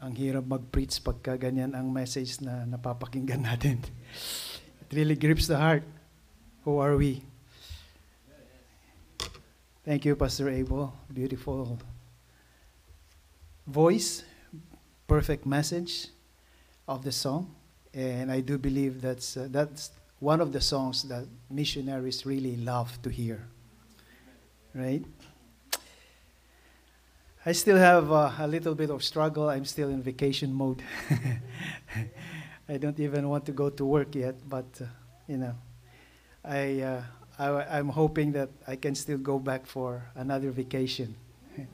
ang hirap mag-preach pagka ganyan ang message na napapakinggan natin. It really grips the heart. Who are we? Thank you, Pastor Abel. Beautiful voice, perfect message of the song. And I do believe that's, uh, that's one of the songs that missionaries really love to hear. Right? I still have uh, a little bit of struggle. I'm still in vacation mode. I don't even want to go to work yet, but uh, you know, I, uh, I I'm hoping that I can still go back for another vacation.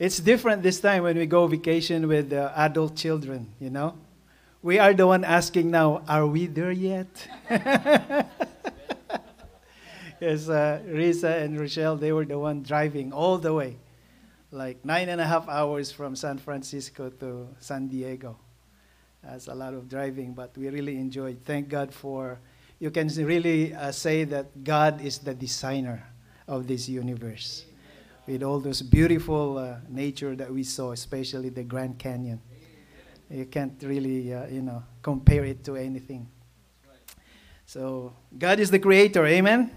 it's different this time when we go vacation with uh, adult children. You know, we are the one asking now, "Are we there yet?" yes, uh, Risa and Rochelle, they were the one driving all the way like nine and a half hours from San Francisco to San Diego. That's a lot of driving, but we really enjoyed. Thank God for, you can really uh, say that God is the designer of this universe. With all those beautiful uh, nature that we saw, especially the Grand Canyon. You can't really, uh, you know, compare it to anything. So, God is the creator, amen?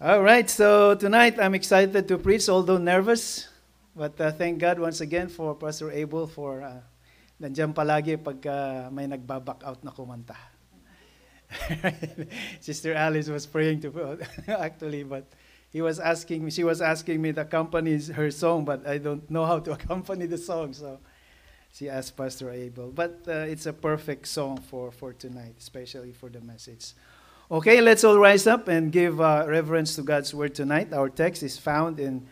All right, so tonight I'm excited to preach, although nervous. But uh, thank God once again for Pastor Abel for uh, nandiyan palagi pag uh, may nagbaback out na kumanta. Sister Alice was praying to actually, but he was asking me, she was asking me to accompany her song, but I don't know how to accompany the song, so she asked Pastor Abel. But uh, it's a perfect song for, for tonight, especially for the message. Okay, let's all rise up and give uh, reverence to God's word tonight. Our text is found in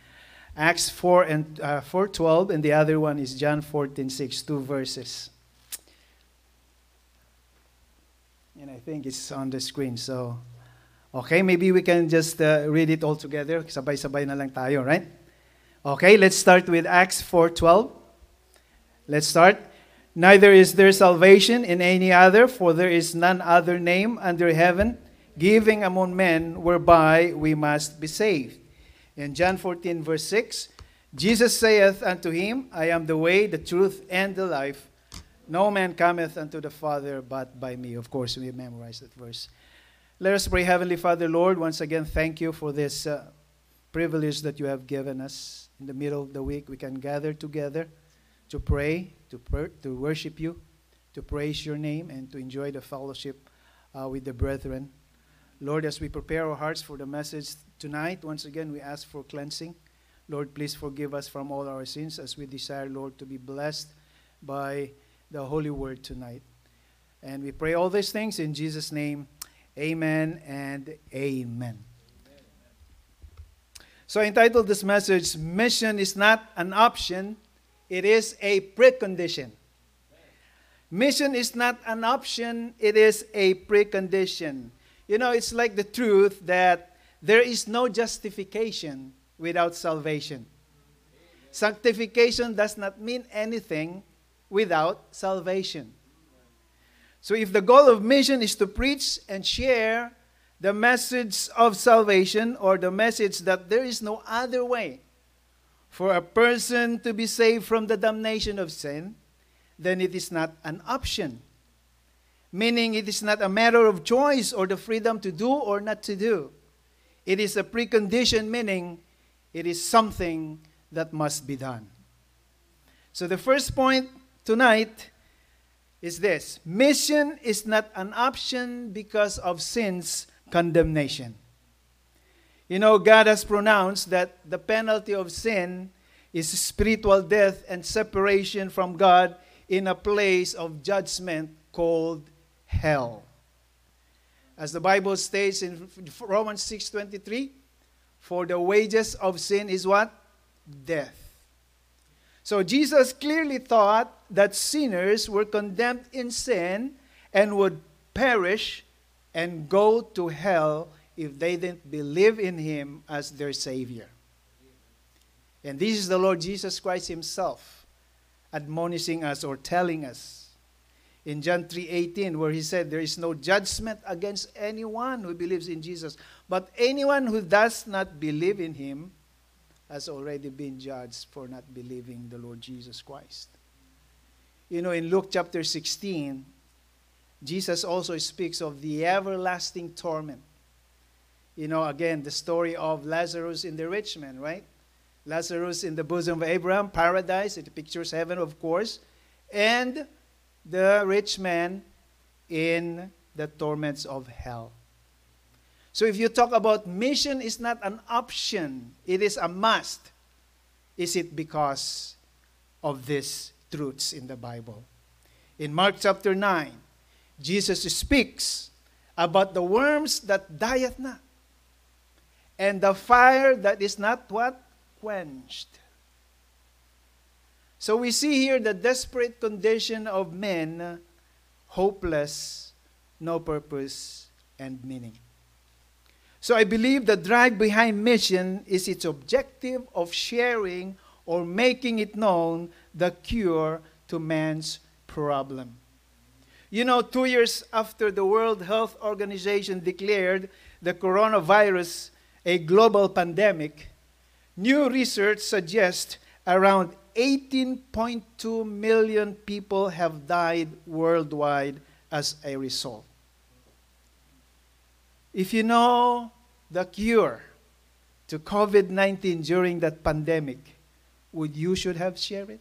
Acts 4 and uh, 4:12 and the other one is John 14:6, two verses. And I think it's on the screen. So okay, maybe we can just uh, read it all together. Sabay-sabay na lang tayo, right? Okay, let's start with Acts 4:12. Let's start. Neither is there salvation in any other, for there is none other name under heaven giving among men whereby we must be saved. In John 14, verse 6, Jesus saith unto him, I am the way, the truth, and the life. No man cometh unto the Father but by me. Of course, we memorize that verse. Let us pray, Heavenly Father, Lord, once again, thank you for this uh, privilege that you have given us. In the middle of the week, we can gather together to pray, to, to worship you, to praise your name, and to enjoy the fellowship uh, with the brethren. Lord, as we prepare our hearts for the message tonight, once again we ask for cleansing. Lord, please forgive us from all our sins as we desire, Lord, to be blessed by the holy word tonight. And we pray all these things in Jesus' name. Amen and amen. So, I entitled this message, Mission is not an option, it is a precondition. Mission is not an option, it is a precondition. You know, it's like the truth that there is no justification without salvation. Sanctification does not mean anything without salvation. So, if the goal of mission is to preach and share the message of salvation or the message that there is no other way for a person to be saved from the damnation of sin, then it is not an option meaning it is not a matter of choice or the freedom to do or not to do. It is a precondition, meaning it is something that must be done. So, the first point tonight is this mission is not an option because of sin's condemnation. You know, God has pronounced that the penalty of sin is spiritual death and separation from God in a place of judgment called hell. As the Bible states in Romans 6:23, for the wages of sin is what? Death. So Jesus clearly thought that sinners were condemned in sin and would perish and go to hell if they didn't believe in him as their savior. And this is the Lord Jesus Christ himself admonishing us or telling us in John 3:18 where he said there is no judgment against anyone who believes in Jesus but anyone who does not believe in him has already been judged for not believing the Lord Jesus Christ. You know, in Luke chapter 16, Jesus also speaks of the everlasting torment. You know, again, the story of Lazarus in the rich man, right? Lazarus in the bosom of Abraham, paradise, it pictures heaven, of course, and the rich man in the torments of hell. So if you talk about mission is not an option, it is a must. Is it because of these truths in the Bible? In Mark chapter 9, Jesus speaks about the worms that dieth not, and the fire that is not what? Quenched. So we see here the desperate condition of men, hopeless, no purpose, and meaning. So I believe the drive behind mission is its objective of sharing or making it known the cure to man's problem. You know, two years after the World Health Organization declared the coronavirus a global pandemic, new research suggests around 18.2 million people have died worldwide as a result. If you know the cure to COVID 19 during that pandemic, would you should have shared it?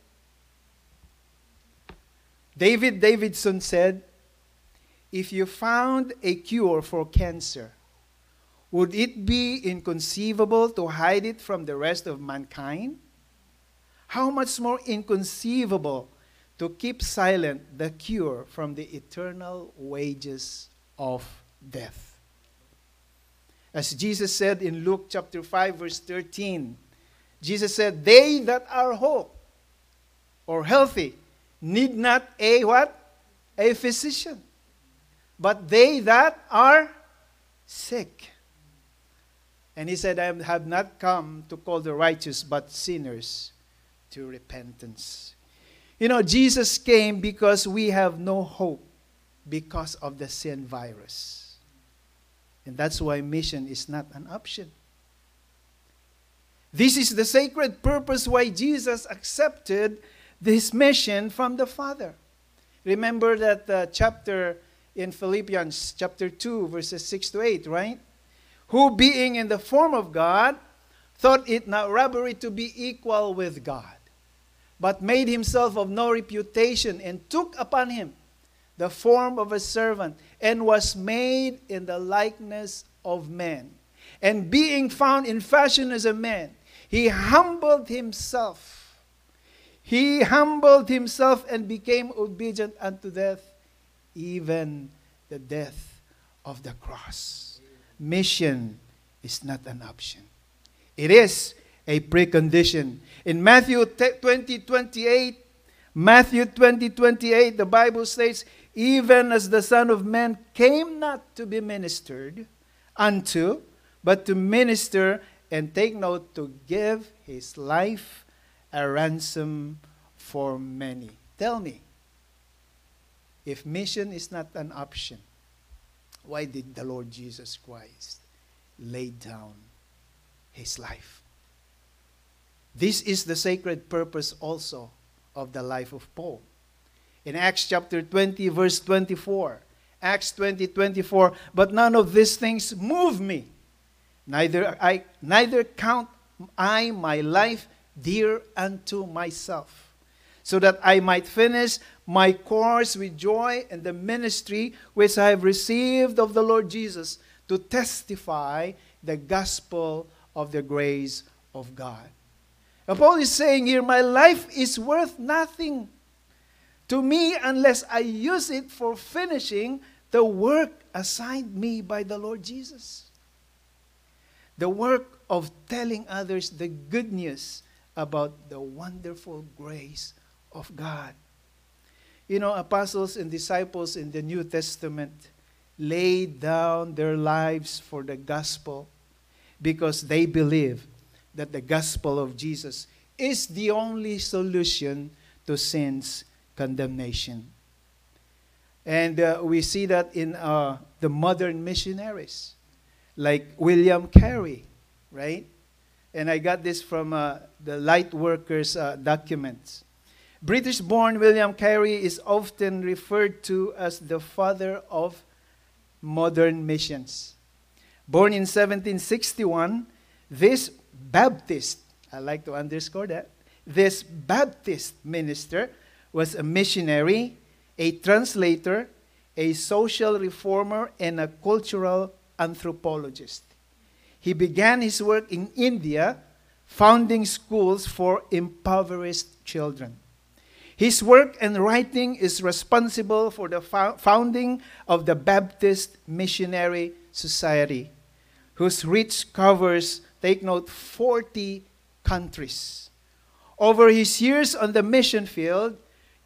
David Davidson said, If you found a cure for cancer, would it be inconceivable to hide it from the rest of mankind? How much more inconceivable to keep silent the cure from the eternal wages of death? As Jesus said in Luke chapter 5, verse 13, Jesus said, They that are whole or healthy need not a what? A physician. But they that are sick. And he said, I have not come to call the righteous, but sinners to repentance. You know, Jesus came because we have no hope because of the sin virus. And that's why mission is not an option. This is the sacred purpose why Jesus accepted this mission from the Father. Remember that uh, chapter in Philippians, chapter 2, verses 6 to 8, right? Who, being in the form of God, thought it not robbery to be equal with God, but made himself of no reputation, and took upon him the form of a servant, and was made in the likeness of men. And being found in fashion as a man, he humbled himself. He humbled himself and became obedient unto death, even the death of the cross. Mission is not an option, it is a precondition. In Matthew 20 28, Matthew 20 28, the Bible states, Even as the Son of Man came not to be ministered unto, but to minister and take note to give his life a ransom for many. Tell me, if mission is not an option, why did the Lord Jesus Christ lay down his life? This is the sacred purpose also of the life of Paul. In Acts chapter 20, verse 24, Acts 20, 24, but none of these things move me Neither I neither count I my life dear unto myself, so that I might finish my course with joy and the ministry which I have received of the Lord Jesus to testify the gospel of the grace of God. And Paul is saying here, my life is worth nothing to me unless I use it for finishing the work assigned me by the Lord Jesus the work of telling others the good news about the wonderful grace of God. You know, apostles and disciples in the New Testament laid down their lives for the gospel because they believe that the gospel of Jesus is the only solution to sin's condemnation. And uh, we see that in uh, the modern missionaries like William Carey, right? And I got this from uh, the Lightworkers uh, documents. British born William Carey is often referred to as the father of modern missions. Born in 1761, this Baptist, I like to underscore that, this Baptist minister was a missionary, a translator, a social reformer, and a cultural anthropologist. He began his work in India, founding schools for impoverished children. His work and writing is responsible for the founding of the Baptist Missionary Society, whose reach covers, take note, 40 countries. Over his years on the mission field,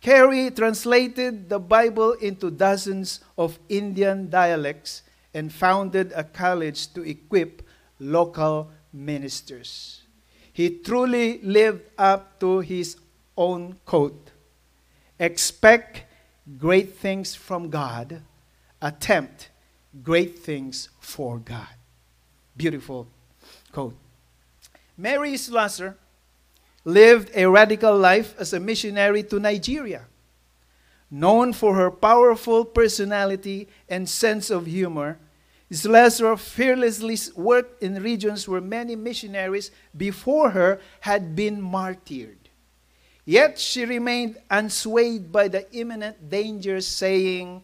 Carey translated the Bible into dozens of Indian dialects and founded a college to equip local ministers. He truly lived up to his own quote Expect great things from God, attempt great things for God. Beautiful quote. Mary Slessor lived a radical life as a missionary to Nigeria. Known for her powerful personality and sense of humor, Slessor fearlessly worked in regions where many missionaries before her had been martyred. Yet she remained unswayed by the imminent dangers, saying,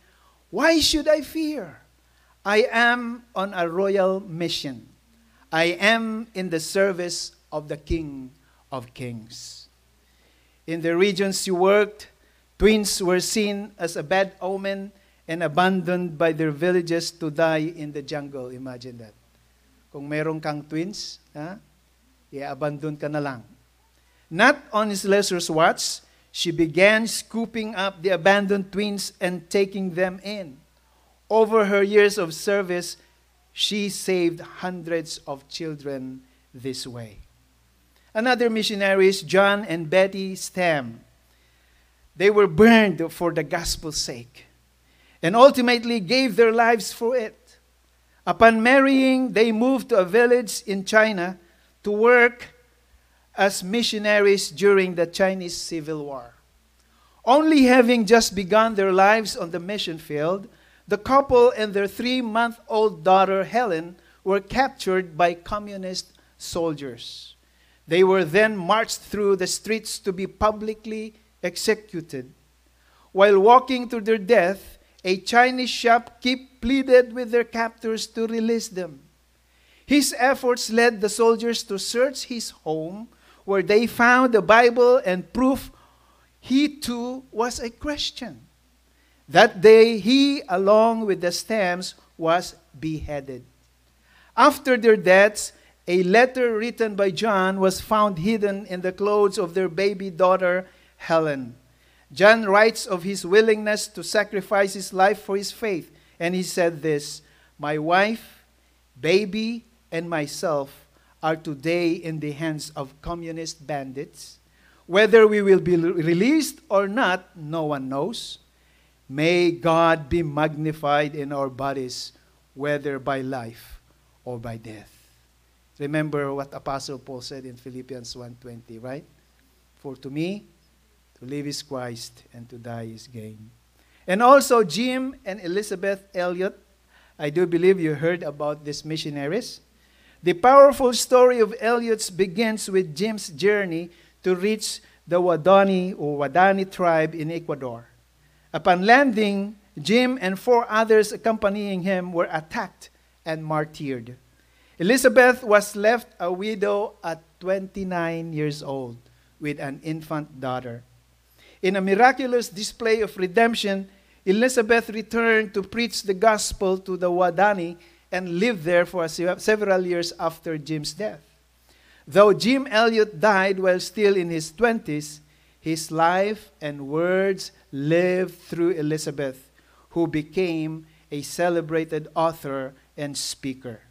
Why should I fear? I am on a royal mission. I am in the service of the King of Kings. In the regions she worked, twins were seen as a bad omen and abandoned by their villages to die in the jungle. Imagine that. Kung meron kang twins, ha? i-abandon ka na lang not on Slessor's watch, she began scooping up the abandoned twins and taking them in. Over her years of service, she saved hundreds of children this way. Another missionaries, John and Betty Stam, they were burned for the gospel's sake and ultimately gave their lives for it. Upon marrying, they moved to a village in China to work as missionaries during the Chinese Civil War. Only having just begun their lives on the mission field, the couple and their three month old daughter Helen were captured by communist soldiers. They were then marched through the streets to be publicly executed. While walking to their death, a Chinese shopkeep pleaded with their captors to release them. His efforts led the soldiers to search his home where they found the Bible and proof he too was a Christian. That day, he, along with the Stams, was beheaded. After their deaths, a letter written by John was found hidden in the clothes of their baby daughter, Helen. John writes of his willingness to sacrifice his life for his faith, and he said this My wife, baby, and myself are today in the hands of communist bandits. Whether we will be released or not, no one knows. May God be magnified in our bodies, whether by life or by death. Remember what Apostle Paul said in Philippians 1:20, right? For to me, to live is Christ and to die is gain. And also Jim and Elizabeth Elliot, I do believe you heard about these missionaries. The powerful story of Elliot's begins with Jim's journey to reach the Wadani or Wadani tribe in Ecuador. Upon landing, Jim and four others accompanying him were attacked and martyred. Elizabeth was left a widow at 29 years old with an infant daughter. In a miraculous display of redemption, Elizabeth returned to preach the gospel to the Wadani and lived there for several years after Jim's death. Though Jim Elliot died while still in his 20s, his life and words lived through Elizabeth, who became a celebrated author and speaker.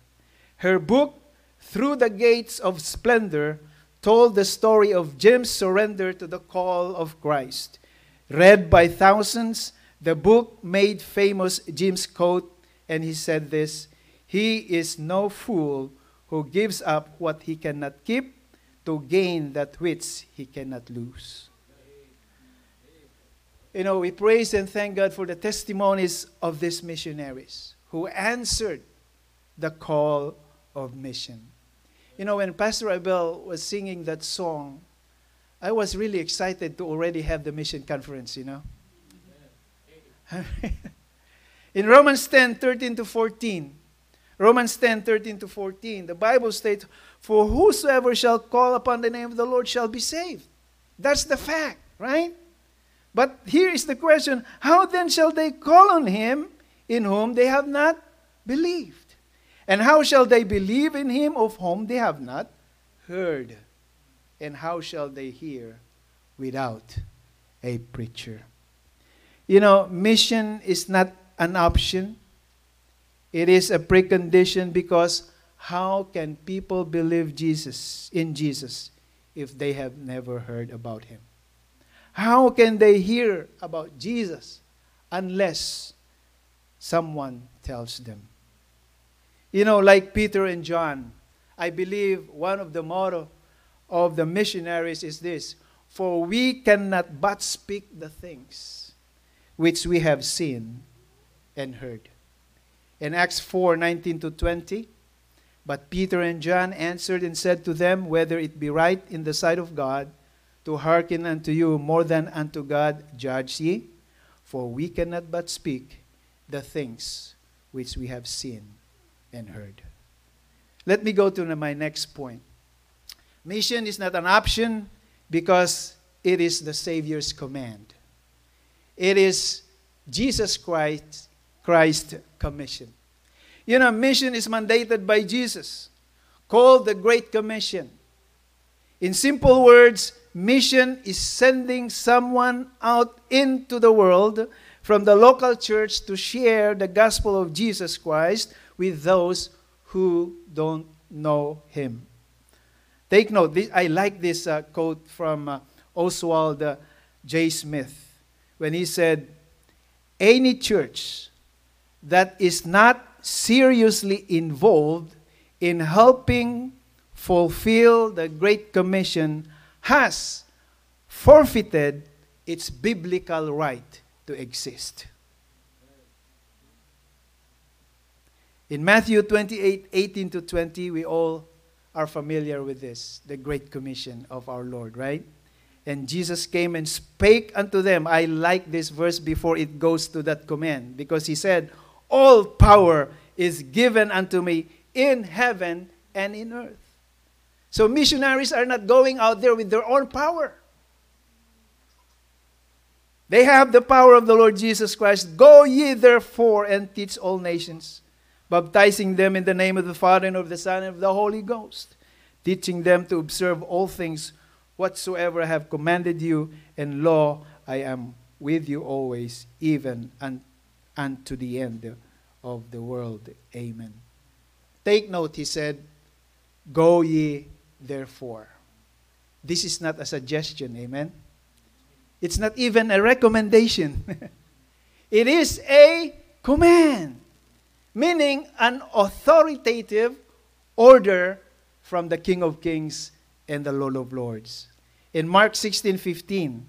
Her book, Through the Gates of Splendor, told the story of Jim's surrender to the call of Christ. Read by thousands, the book made famous Jim's quote, and he said this he is no fool who gives up what he cannot keep to gain that which he cannot lose. You know, we praise and thank God for the testimonies of these missionaries who answered the call of mission. You know, when Pastor Abel was singing that song, I was really excited to already have the mission conference, you know. In Romans 10 13 to 14, Romans 10 13 to 14, the Bible states, For whosoever shall call upon the name of the Lord shall be saved. That's the fact, right? But here is the question How then shall they call on him in whom they have not believed? And how shall they believe in him of whom they have not heard? And how shall they hear without a preacher? You know, mission is not an option, it is a precondition because how can people believe Jesus in Jesus if they have never heard about him? How can they hear about Jesus unless someone tells them? You know, like Peter and John, I believe one of the motto of the missionaries is this For we cannot but speak the things which we have seen and heard. In Acts 4 19 to 20, but Peter and John answered and said to them, Whether it be right in the sight of God to hearken unto you more than unto God, judge ye. For we cannot but speak the things which we have seen and heard. Let me go to my next point. Mission is not an option because it is the Savior's command. It is Jesus Christ, Christ commission. You know, mission is mandated by Jesus, called the Great Commission. In simple words, mission is sending someone out into the world from the local church to share the gospel of Jesus Christ with those who don't know him. Take note, this, I like this uh, quote from uh, Oswald uh, J. Smith when he said, Any church that is not seriously involved in helping fulfill the Great Commission has forfeited its biblical right to exist. In Matthew 28 18 to 20, we all are familiar with this, the Great Commission of our Lord, right? And Jesus came and spake unto them. I like this verse before it goes to that command because he said, All power is given unto me in heaven and in earth. So missionaries are not going out there with their own power. They have the power of the Lord Jesus Christ. Go ye therefore and teach all nations, baptizing them in the name of the Father and of the Son and of the Holy Ghost, teaching them to observe all things whatsoever I have commanded you, and lo, I am with you always, even un- unto the end of the world. Amen. Take note, he said, Go ye therefore. This is not a suggestion, amen? It's not even a recommendation. it is a command, meaning an authoritative order from the King of Kings and the Lord of Lords. In Mark 16 15,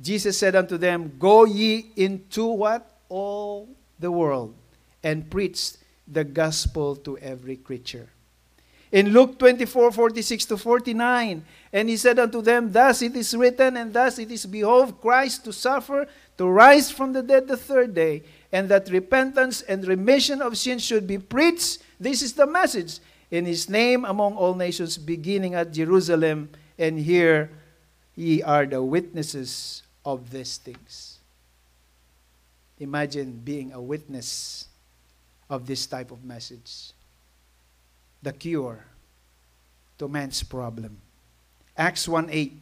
Jesus said unto them, Go ye into what? All the world, and preach the gospel to every creature. In Luke 24, 46 to 49, and he said unto them, Thus it is written, and thus it is behoved Christ to suffer, to rise from the dead the third day, and that repentance and remission of sins should be preached. This is the message. In his name among all nations, beginning at Jerusalem, and here ye are the witnesses of these things. Imagine being a witness of this type of message the cure to man's problem. Acts 1 8.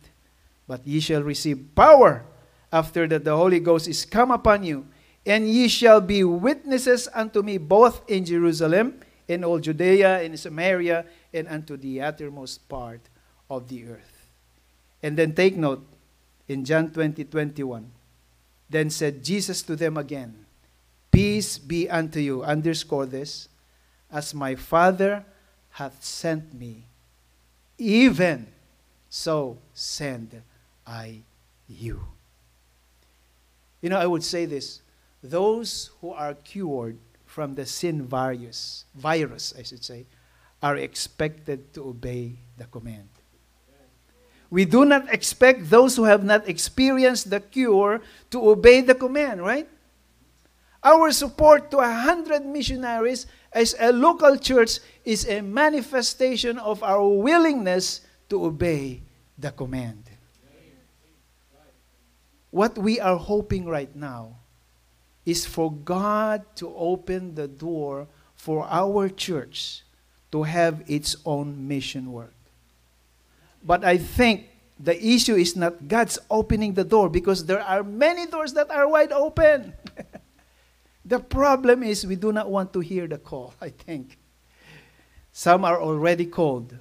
But ye shall receive power after that the Holy Ghost is come upon you, and ye shall be witnesses unto me both in Jerusalem, in all Judea, in Samaria, and unto the uttermost part of the earth. And then take note in John 20 21. Then said Jesus to them again, Peace be unto you. Underscore this. As my Father hath sent me, even so send I you. You know, I would say this those who are cured from the sin virus, virus, I should say, are expected to obey the command. We do not expect those who have not experienced the cure to obey the command, right? Our support to a hundred missionaries as a local church is a manifestation of our willingness to obey the command. What we are hoping right now is for God to open the door for our church to have its own mission work. But I think the issue is not God's opening the door because there are many doors that are wide open. the problem is we do not want to hear the call, I think. Some are already called,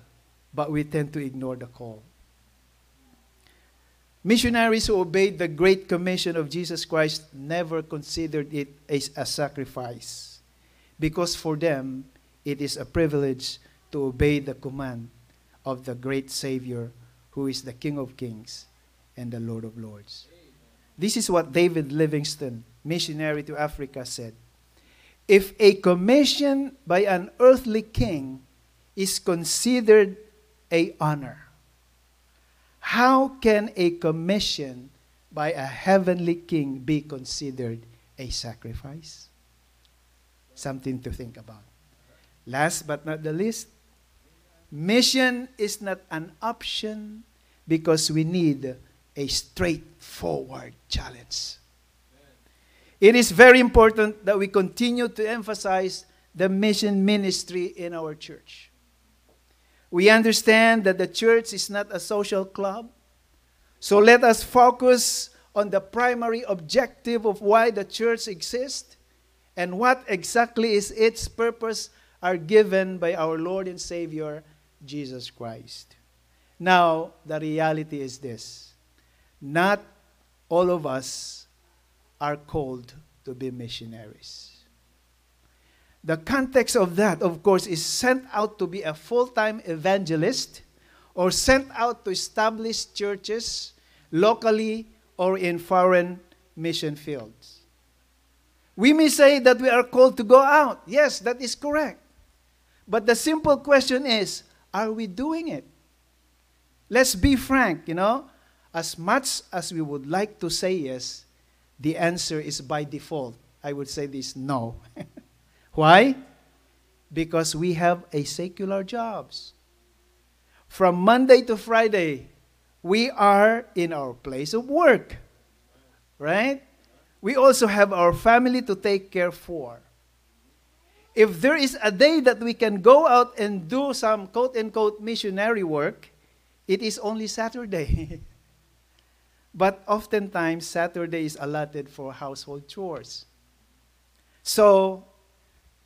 but we tend to ignore the call. Missionaries who obeyed the Great Commission of Jesus Christ never considered it as a sacrifice because for them it is a privilege to obey the command of the great Savior who is the King of Kings and the Lord of Lords. This is what David Livingstone, missionary to Africa, said. If a commission by an earthly king is considered a honor, how can a commission by a heavenly king be considered a sacrifice? Something to think about. Last but not the least, mission is not an option because we need a straightforward challenge. It is very important that we continue to emphasize the mission ministry in our church. We understand that the church is not a social club. So let us focus on the primary objective of why the church exists and what exactly is its purpose are given by our Lord and Savior Jesus Christ. Now, the reality is this not all of us are called to be missionaries. The context of that, of course, is sent out to be a full time evangelist or sent out to establish churches locally or in foreign mission fields. We may say that we are called to go out. Yes, that is correct. But the simple question is are we doing it? Let's be frank, you know. As much as we would like to say yes, the answer is by default. I would say this no. Why? Because we have a secular jobs. From Monday to Friday, we are in our place of work. Right? We also have our family to take care for. If there is a day that we can go out and do some quote unquote missionary work, it is only Saturday. but oftentimes, Saturday is allotted for household chores. So,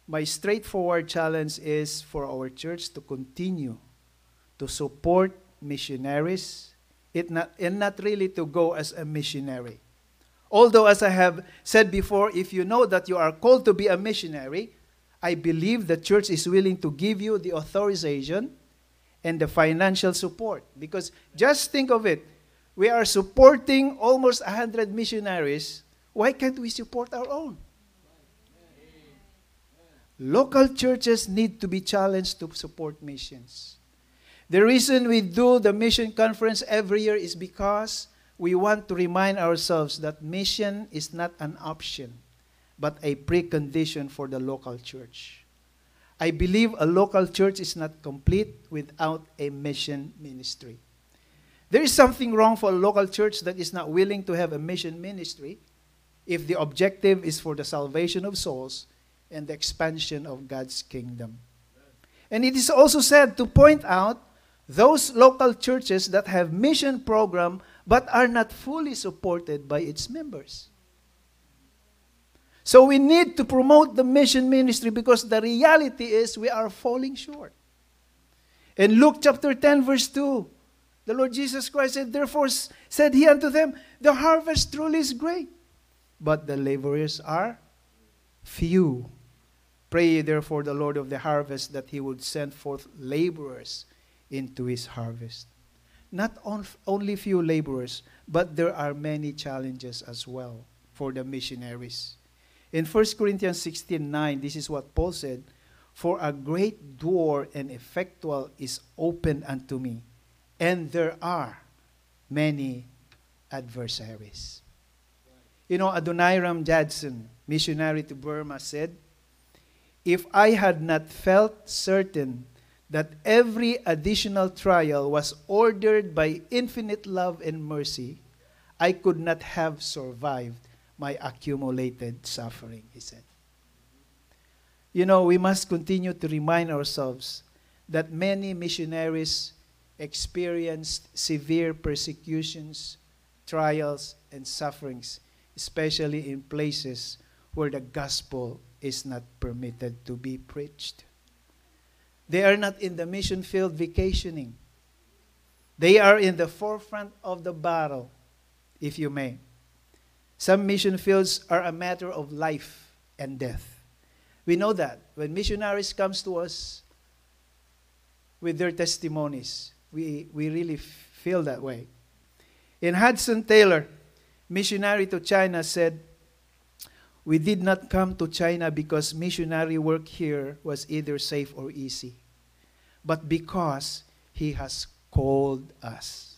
my straightforward challenge is for our church to continue to support missionaries not, and not really to go as a missionary. Although, as I have said before, if you know that you are called to be a missionary, I believe the church is willing to give you the authorization and the financial support. Because just think of it we are supporting almost 100 missionaries. Why can't we support our own? Local churches need to be challenged to support missions. The reason we do the mission conference every year is because we want to remind ourselves that mission is not an option, but a precondition for the local church. I believe a local church is not complete without a mission ministry. There is something wrong for a local church that is not willing to have a mission ministry if the objective is for the salvation of souls and the expansion of God's kingdom. And it is also said to point out those local churches that have mission program but are not fully supported by its members. So we need to promote the mission ministry because the reality is we are falling short. In Luke chapter 10 verse 2, the Lord Jesus Christ said, Therefore said he unto them, The harvest truly is great, but the laborers are few. Pray therefore the Lord of the harvest that he would send forth laborers into his harvest. Not on, only few laborers, but there are many challenges as well for the missionaries. In 1 Corinthians 16 9, this is what Paul said For a great door and effectual is opened unto me, and there are many adversaries. You know, Adoniram Judson, missionary to Burma, said, If I had not felt certain that every additional trial was ordered by infinite love and mercy, I could not have survived my accumulated suffering, he said. You know, we must continue to remind ourselves that many missionaries experienced severe persecutions, trials, and sufferings, especially in places where the gospel is not permitted to be preached. They are not in the mission field vacationing. They are in the forefront of the battle, if you may. Some mission fields are a matter of life and death. We know that. When missionaries comes to us with their testimonies, we, we really feel that way. In Hudson Taylor, missionary to China, said, We did not come to China because missionary work here was either safe or easy, but because He has called us.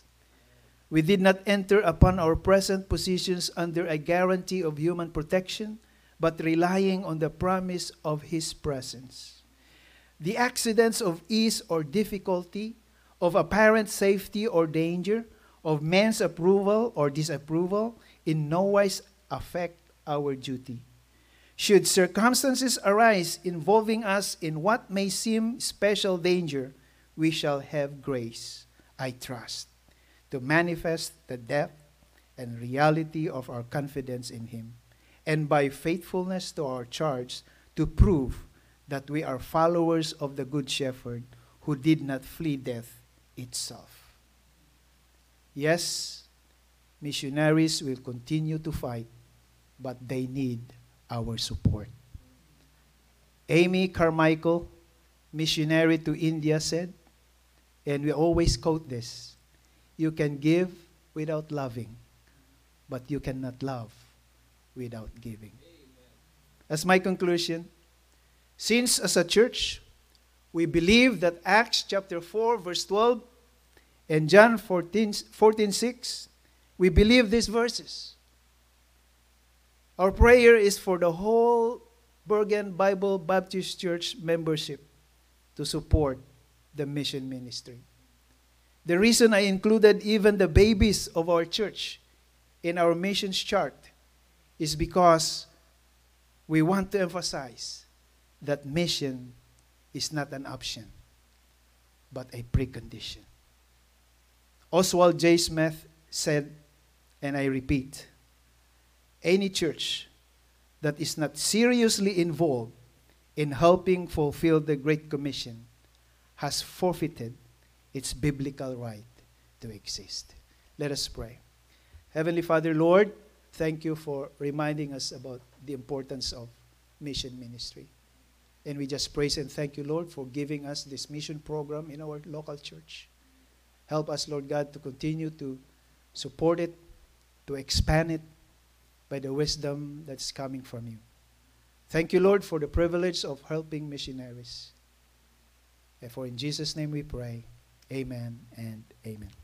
We did not enter upon our present positions under a guarantee of human protection, but relying on the promise of His presence. The accidents of ease or difficulty, of apparent safety or danger, of man's approval or disapproval, in no wise affect our duty. Should circumstances arise involving us in what may seem special danger, we shall have grace, I trust to manifest the depth and reality of our confidence in Him, and by faithfulness to our charge, to prove that we are followers of the Good Shepherd who did not flee death itself. Yes, missionaries will continue to fight, but they need our support. Amy Carmichael, missionary to India, said, and we always quote this you can give without loving, but you cannot love without giving. As my conclusion, since as a church, we believe that Acts chapter 4, verse 12, and John 14, 14 6, we believe these verses. Our prayer is for the whole Bergen Bible Baptist Church membership to support the mission ministry. The reason I included even the babies of our church in our missions chart is because we want to emphasize that mission is not an option, but a precondition. Oswald J. Smith said, and I repeat, any church that is not seriously involved in helping fulfill the Great Commission has forfeited its biblical right to exist. Let us pray. Heavenly Father, Lord, thank you for reminding us about the importance of mission ministry. And we just praise and thank you, Lord, for giving us this mission program in our local church. Help us, Lord God, to continue to support it, to expand it by the wisdom that's coming from you. Thank you, Lord, for the privilege of helping missionaries. For in Jesus' name we pray. Amen and amen.